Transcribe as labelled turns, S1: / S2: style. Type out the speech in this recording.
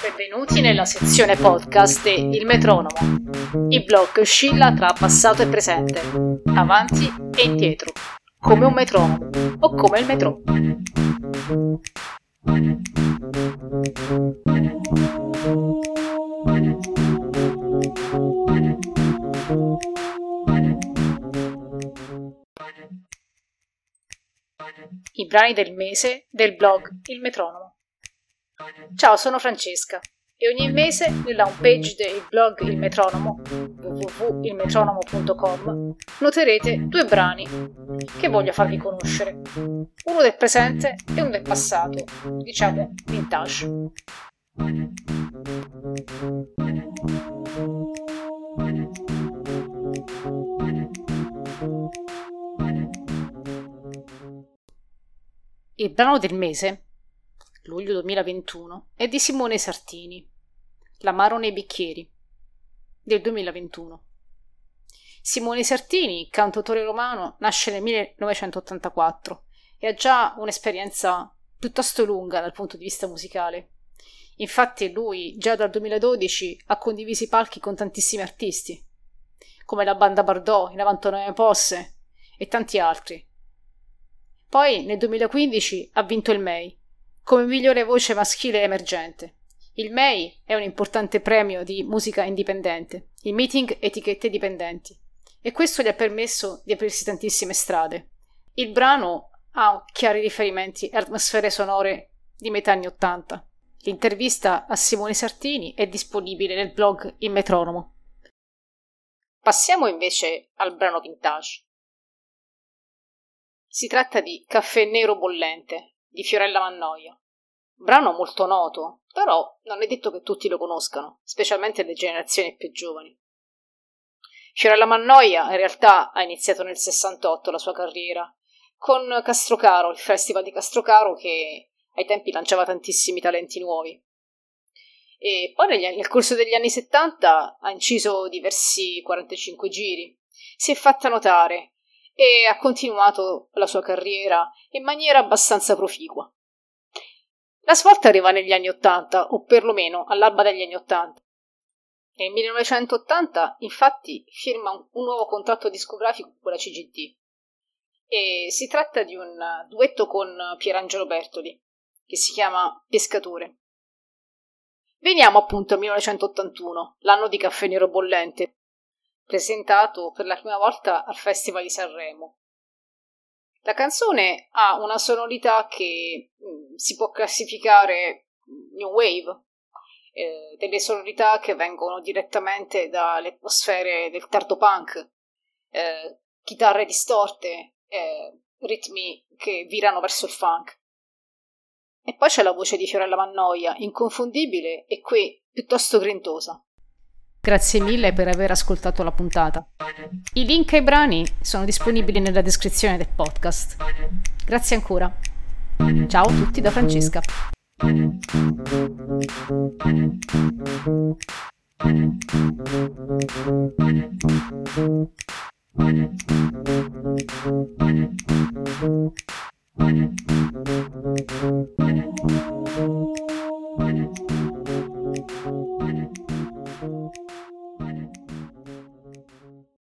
S1: Benvenuti nella sezione podcast di Il Metronomo, il blog oscilla tra passato e presente, avanti e indietro, come un metronomo o come il metro. I brani del mese del blog Il Metronomo. Ciao, sono Francesca e ogni mese nella homepage del blog Il Metronomo www.ilmetronomo.com noterete due brani che voglio farvi conoscere, uno del presente e uno del passato, diciamo vintage. Il brano del mese, luglio 2021, è di Simone Sartini, L'amaro nei bicchieri, del 2021. Simone Sartini, cantautore romano, nasce nel 1984 e ha già un'esperienza piuttosto lunga dal punto di vista musicale. Infatti lui già dal 2012 ha condiviso i palchi con tantissimi artisti, come la banda Bardot, in Avantonome Posse e tanti altri. Poi nel 2015 ha vinto il MEI come migliore voce maschile emergente. Il MEI è un importante premio di musica indipendente, il meeting etichette dipendenti, e questo gli ha permesso di aprirsi tantissime strade. Il brano ha chiari riferimenti e atmosfere sonore di metà anni Ottanta. L'intervista a Simone Sartini è disponibile nel blog Il Metronomo. Passiamo invece al brano vintage. Si tratta di Caffè Nero Bollente di Fiorella Mannoia. Brano molto noto, però non è detto che tutti lo conoscano, specialmente le generazioni più giovani. Fiorella Mannoia in realtà ha iniziato nel 68 la sua carriera con Castrocaro, il festival di Castrocaro che ai tempi lanciava tantissimi talenti nuovi. E poi negli, nel corso degli anni 70 ha inciso diversi 45 giri, si è fatta notare e ha continuato la sua carriera in maniera abbastanza proficua. La svolta arriva negli anni Ottanta, o perlomeno all'alba degli anni Ottanta. Nel 1980, infatti, firma un, un nuovo contratto discografico con la CGT. E si tratta di un duetto con Pierangelo Bertoli, che si chiama Pescatore. Veniamo appunto al 1981, l'anno di Caffè Nero Bollente, presentato per la prima volta al Festival di Sanremo. La canzone ha una sonorità che mh, mm, si può classificare new wave, eh, delle sonorità che vengono direttamente dalle atmosfere del tardo punk, eh, chitarre distorte, eh, ritmi che virano verso il funk. E poi c'è la voce di Fiorella Mannoia, inconfondibile e qui piuttosto grintosa.
S2: Grazie mille per aver ascoltato la puntata. I link ai brani sono disponibili nella descrizione del podcast. Grazie ancora. Ciao a tutti da Francesca. Thank.